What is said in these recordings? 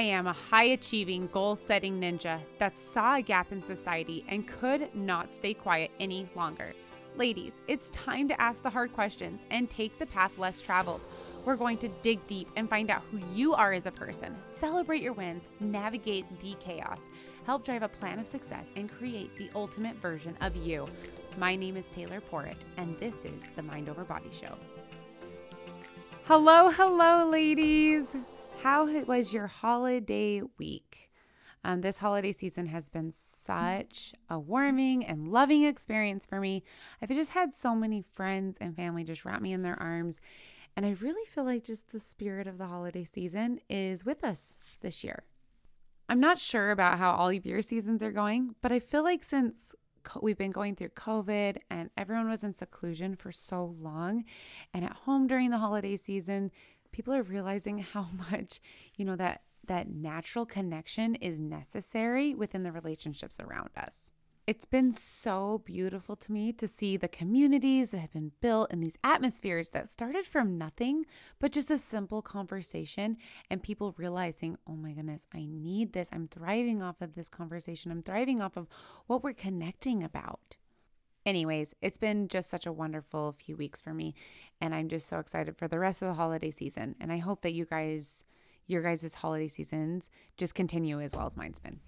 I am a high achieving, goal setting ninja that saw a gap in society and could not stay quiet any longer. Ladies, it's time to ask the hard questions and take the path less traveled. We're going to dig deep and find out who you are as a person, celebrate your wins, navigate the chaos, help drive a plan of success, and create the ultimate version of you. My name is Taylor Porritt, and this is the Mind Over Body Show. Hello, hello, ladies. How was your holiday week? Um, this holiday season has been such a warming and loving experience for me. I've just had so many friends and family just wrap me in their arms. And I really feel like just the spirit of the holiday season is with us this year. I'm not sure about how all of your seasons are going, but I feel like since we've been going through COVID and everyone was in seclusion for so long and at home during the holiday season, people are realizing how much, you know, that that natural connection is necessary within the relationships around us. It's been so beautiful to me to see the communities that have been built and these atmospheres that started from nothing, but just a simple conversation and people realizing, oh my goodness, I need this. I'm thriving off of this conversation. I'm thriving off of what we're connecting about. Anyways, it's been just such a wonderful few weeks for me. And I'm just so excited for the rest of the holiday season. And I hope that you guys, your guys' holiday seasons just continue as well as mine's been.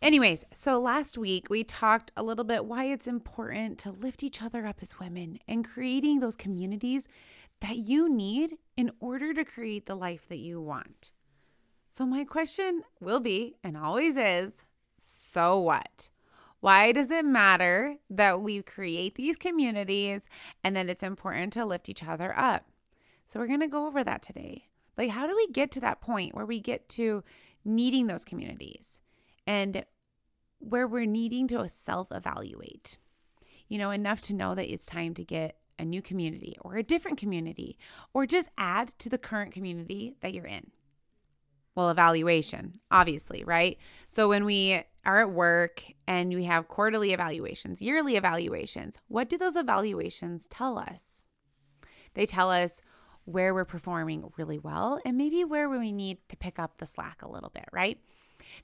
Anyways, so last week we talked a little bit why it's important to lift each other up as women and creating those communities that you need in order to create the life that you want. So, my question will be, and always is, so what? Why does it matter that we create these communities and that it's important to lift each other up? So, we're going to go over that today. Like, how do we get to that point where we get to needing those communities and where we're needing to self evaluate? You know, enough to know that it's time to get a new community or a different community or just add to the current community that you're in. Well, evaluation, obviously, right? So when we are at work and we have quarterly evaluations, yearly evaluations, what do those evaluations tell us? They tell us where we're performing really well and maybe where we need to pick up the slack a little bit, right?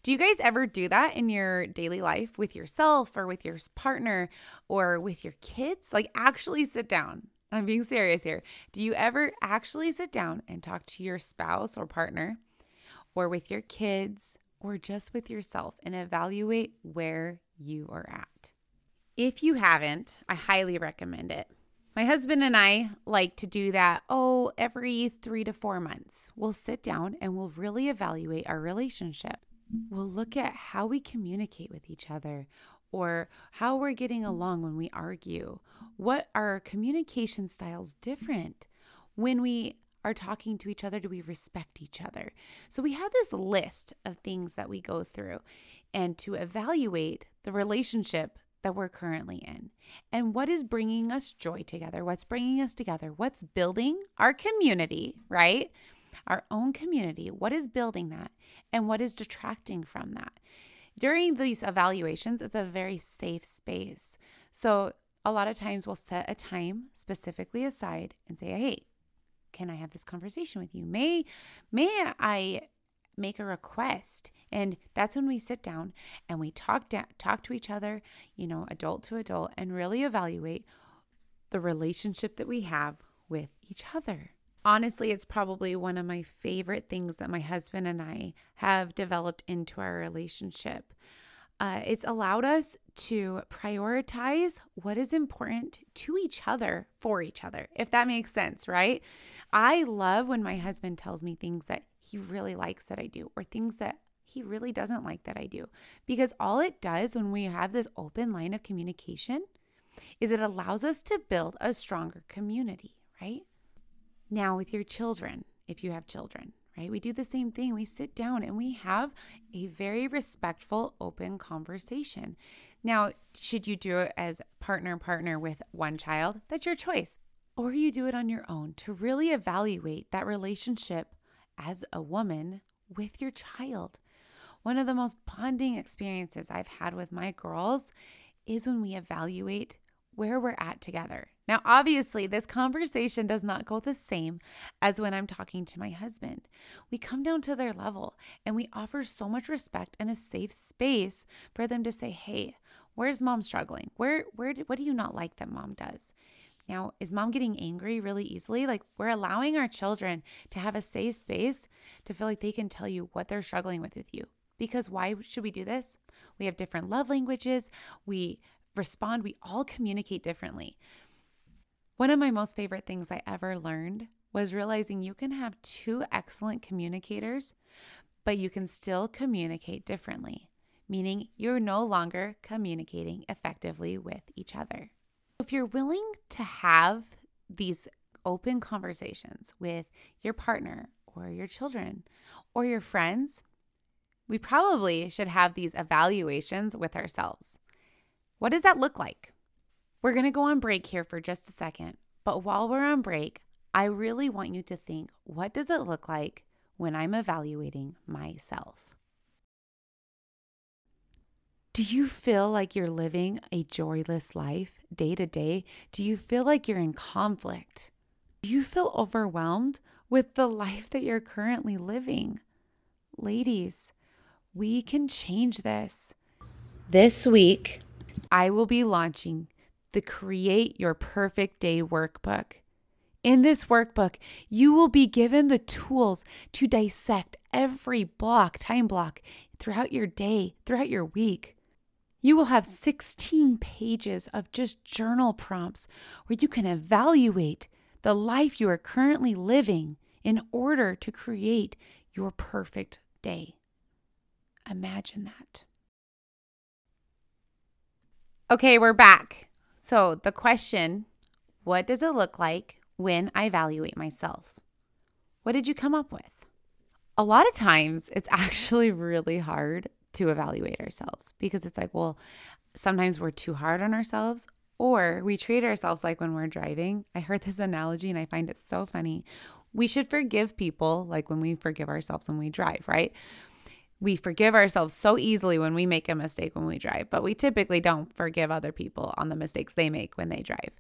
Do you guys ever do that in your daily life with yourself or with your partner or with your kids? Like, actually sit down. I'm being serious here. Do you ever actually sit down and talk to your spouse or partner or with your kids or just with yourself and evaluate where you are at. If you haven't, I highly recommend it. My husband and I like to do that, oh, every three to four months. We'll sit down and we'll really evaluate our relationship. We'll look at how we communicate with each other or how we're getting along when we argue. What are our communication styles different? When we are talking to each other? Do we respect each other? So we have this list of things that we go through and to evaluate the relationship that we're currently in and what is bringing us joy together, what's bringing us together, what's building our community, right? Our own community, what is building that and what is detracting from that. During these evaluations, it's a very safe space. So, a lot of times we'll set a time specifically aside and say, hey, can I have this conversation with you? May may I make a request? And that's when we sit down and we talk da- talk to each other you know adult to adult and really evaluate the relationship that we have with each other. Honestly it's probably one of my favorite things that my husband and i have developed into our relationship uh, it's allowed us to prioritize what is important to each other for each other, if that makes sense, right? I love when my husband tells me things that he really likes that I do or things that he really doesn't like that I do. Because all it does when we have this open line of communication is it allows us to build a stronger community, right? Now, with your children, if you have children, right? We do the same thing. We sit down and we have a very respectful, open conversation. Now, should you do it as partner partner with one child? That's your choice. Or you do it on your own to really evaluate that relationship as a woman with your child. One of the most bonding experiences I've had with my girls is when we evaluate where we're at together. Now, obviously, this conversation does not go the same as when I'm talking to my husband. We come down to their level and we offer so much respect and a safe space for them to say, "Hey, where's mom struggling? Where where what do you not like that mom does?" Now, is mom getting angry really easily? Like, we're allowing our children to have a safe space to feel like they can tell you what they're struggling with with you. Because why should we do this? We have different love languages. We respond, we all communicate differently. One of my most favorite things I ever learned was realizing you can have two excellent communicators, but you can still communicate differently, meaning you're no longer communicating effectively with each other. If you're willing to have these open conversations with your partner or your children or your friends, we probably should have these evaluations with ourselves. What does that look like? We're going to go on break here for just a second, but while we're on break, I really want you to think what does it look like when I'm evaluating myself? Do you feel like you're living a joyless life day to day? Do you feel like you're in conflict? Do you feel overwhelmed with the life that you're currently living? Ladies, we can change this. This week, I will be launching the Create Your Perfect Day workbook. In this workbook, you will be given the tools to dissect every block, time block throughout your day, throughout your week. You will have 16 pages of just journal prompts where you can evaluate the life you are currently living in order to create your perfect day. Imagine that. Okay, we're back. So, the question what does it look like when I evaluate myself? What did you come up with? A lot of times, it's actually really hard to evaluate ourselves because it's like, well, sometimes we're too hard on ourselves or we treat ourselves like when we're driving. I heard this analogy and I find it so funny. We should forgive people like when we forgive ourselves when we drive, right? We forgive ourselves so easily when we make a mistake when we drive, but we typically don't forgive other people on the mistakes they make when they drive.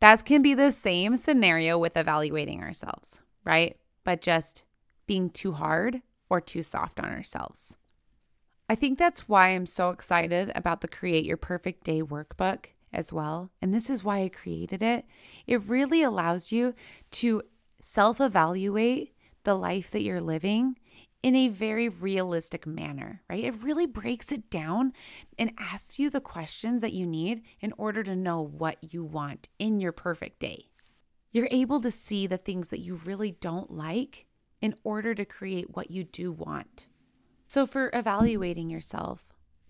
That can be the same scenario with evaluating ourselves, right? But just being too hard or too soft on ourselves. I think that's why I'm so excited about the Create Your Perfect Day workbook as well. And this is why I created it. It really allows you to self evaluate the life that you're living in a very realistic manner, right? It really breaks it down and asks you the questions that you need in order to know what you want in your perfect day. You're able to see the things that you really don't like in order to create what you do want. So, for evaluating yourself,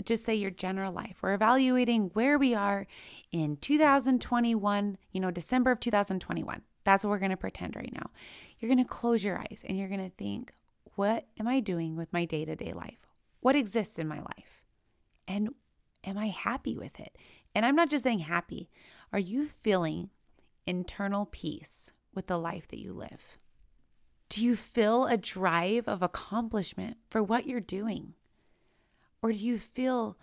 just say your general life. We're evaluating where we are in 2021, you know, December of 2021. That's what we're going to pretend right now. You're going to close your eyes and you're going to think, what am I doing with my day to day life? What exists in my life? And am I happy with it? And I'm not just saying happy. Are you feeling internal peace with the life that you live? Do you feel a drive of accomplishment for what you're doing? Or do you feel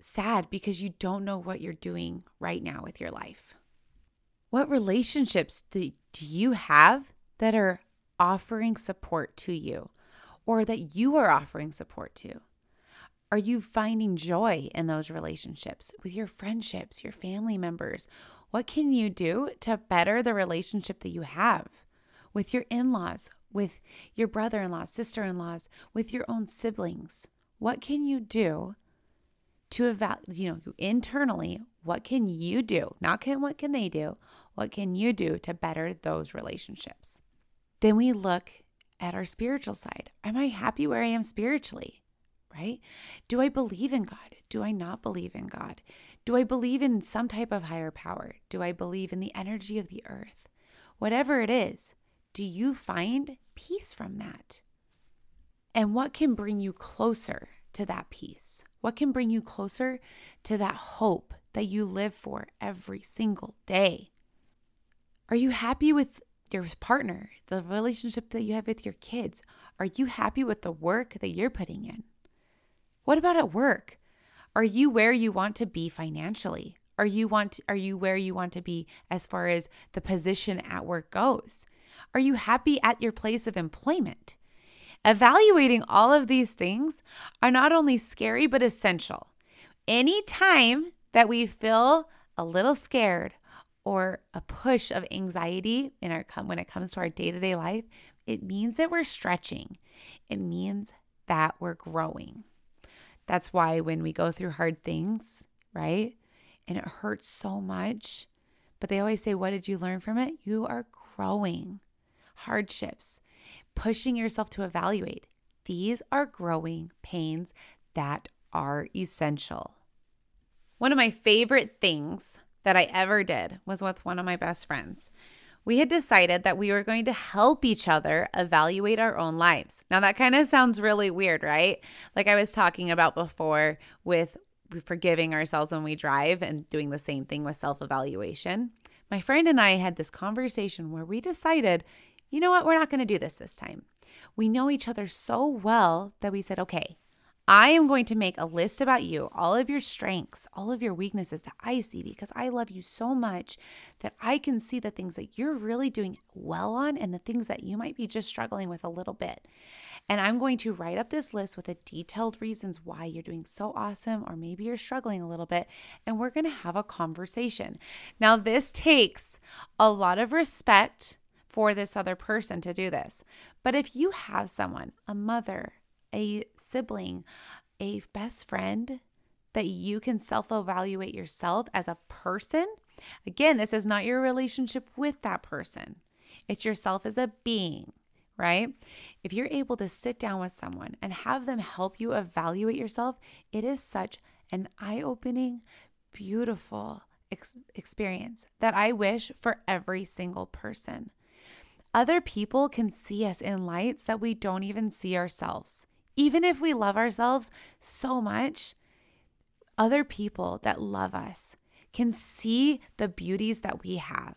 sad because you don't know what you're doing right now with your life? What relationships do, you have that are offering support to you or that you are offering support to? Are you finding joy in those relationships with your friendships, your family members? What can you do to better the relationship that you have with your in laws, with your brother in laws, sister in laws, with your own siblings? What can you do to evaluate, you know, internally, what can you do? Not can what can they do? What can you do to better those relationships? Then we look at our spiritual side. Am I happy where I am spiritually? Right? Do I believe in God? Do I not believe in God? Do I believe in some type of higher power? Do I believe in the energy of the earth? Whatever it is, do you find peace from that? And what can bring you closer to that peace? What can bring you closer to that hope that you live for every single day? Are you happy with your partner, the relationship that you have with your kids. Are you happy with the work that you're putting in? What about at work? Are you where you want to be financially? Are you want are you where you want to be as far as the position at work goes? Are you happy at your place of employment? Evaluating all of these things are not only scary but essential. Anytime that we feel a little scared or a push of anxiety in our when it comes to our day-to-day life, it means that we're stretching. It means that we're growing. That's why when we go through hard things, right? And it hurts so much, but they always say, What did you learn from it? You are growing. Hardships, pushing yourself to evaluate. These are growing pains that are essential. One of my favorite things that I ever did was with one of my best friends we had decided that we were going to help each other evaluate our own lives. Now, that kind of sounds really weird, right? Like I was talking about before with forgiving ourselves when we drive and doing the same thing with self evaluation. My friend and I had this conversation where we decided, you know what, we're not going to do this this time. We know each other so well that we said, okay, I am going to make a list about you, all of your strengths, all of your weaknesses that I see because I love you so much that I can see the things that you're really doing well on and the things that you might be just struggling with a little bit. And I'm going to write up this list with the detailed reasons why you're doing so awesome, or maybe you're struggling a little bit, and we're going to have a conversation. Now, this takes a lot of respect for this other person to do this. But if you have someone, a mother, a sibling, a best friend that you can self evaluate yourself as a person. Again, this is not your relationship with that person, it's yourself as a being, right? If you're able to sit down with someone and have them help you evaluate yourself, it is such an eye opening, beautiful ex- experience that I wish for every single person. Other people can see us in lights that we don't even see ourselves. Even if we love ourselves so much, other people that love us can see the beauties that we have.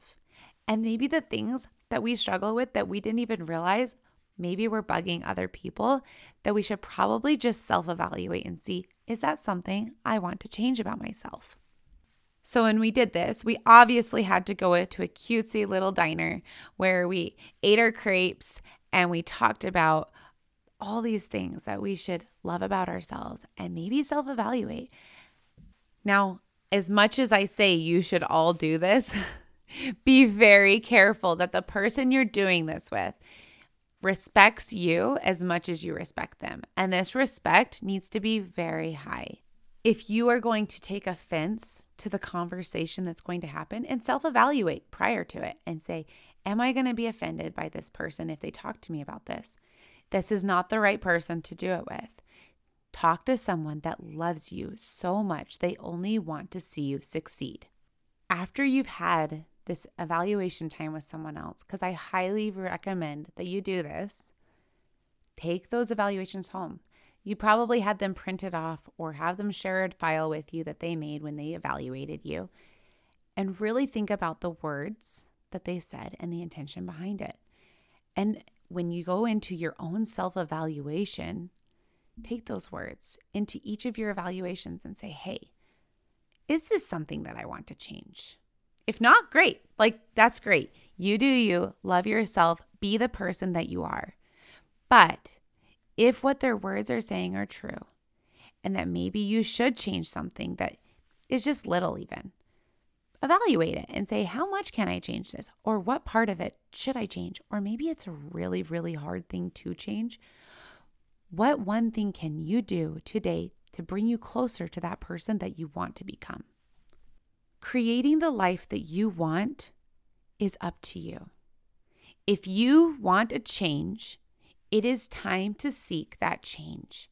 And maybe the things that we struggle with that we didn't even realize, maybe we're bugging other people, that we should probably just self evaluate and see is that something I want to change about myself? So, when we did this, we obviously had to go to a cutesy little diner where we ate our crepes and we talked about all these things that we should love about ourselves and maybe self evaluate. Now, as much as I say you should all do this, be very careful that the person you're doing this with respects you as much as you respect them. And this respect needs to be very high. If you are going to take offense to the conversation that's going to happen and self evaluate prior to it and say, Am I going to be offended by this person if they talk to me about this? This is not the right person to do it with. Talk to someone that loves you so much they only want to see you succeed. After you've had this evaluation time with someone else, because I highly recommend that you do this, take those evaluations home. You probably had them printed off or have them shared file with you that they made when they evaluated you. And really think about the words that they said and the intention behind it. And when you go into your own self evaluation, take those words into each of your evaluations and say, hey, is this something that I want to change? If not, great. Like, that's great. You do you, love yourself, be the person that you are. But if what their words are saying are true, and that maybe you should change something that is just little, even, evaluate it and say, how much can I change this? Or what part of it should I change? Or maybe it's a really, really hard thing to change. What one thing can you do today to bring you closer to that person that you want to become? Creating the life that you want is up to you. If you want a change, it is time to seek that change.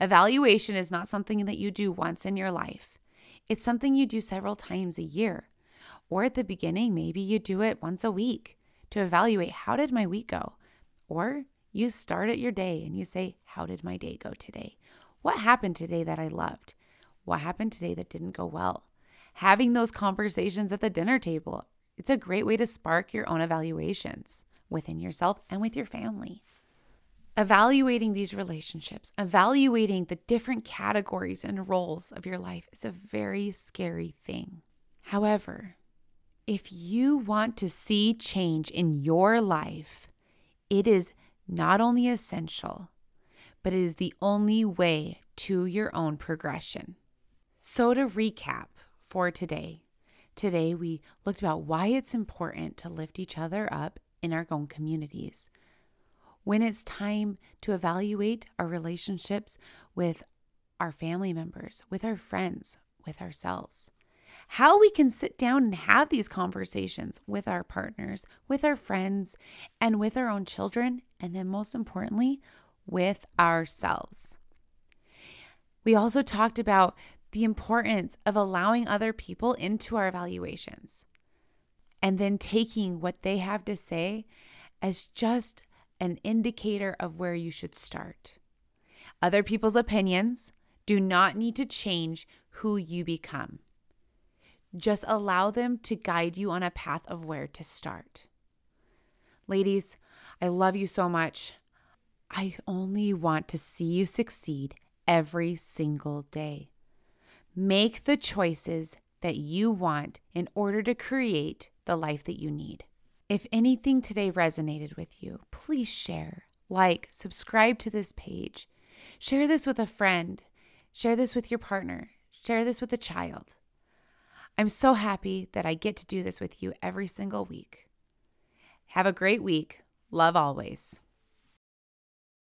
Evaluation is not something that you do once in your life. It's something you do several times a year. Or at the beginning, maybe you do it once a week to evaluate how did my week go? Or you start at your day and you say, How did my day go today? What happened today that I loved? What happened today that didn't go well? Having those conversations at the dinner table, it's a great way to spark your own evaluations within yourself and with your family. Evaluating these relationships, evaluating the different categories and roles of your life is a very scary thing. However, if you want to see change in your life, it is not only essential, but it is the only way to your own progression. So, to recap for today, today we looked about why it's important to lift each other up in our own communities. When it's time to evaluate our relationships with our family members, with our friends, with ourselves how we can sit down and have these conversations with our partners, with our friends, and with our own children, and then most importantly, with ourselves. We also talked about the importance of allowing other people into our evaluations and then taking what they have to say as just an indicator of where you should start. Other people's opinions do not need to change who you become. Just allow them to guide you on a path of where to start. Ladies, I love you so much. I only want to see you succeed every single day. Make the choices that you want in order to create the life that you need. If anything today resonated with you, please share, like, subscribe to this page. Share this with a friend. Share this with your partner. Share this with a child. I'm so happy that I get to do this with you every single week. Have a great week. Love always.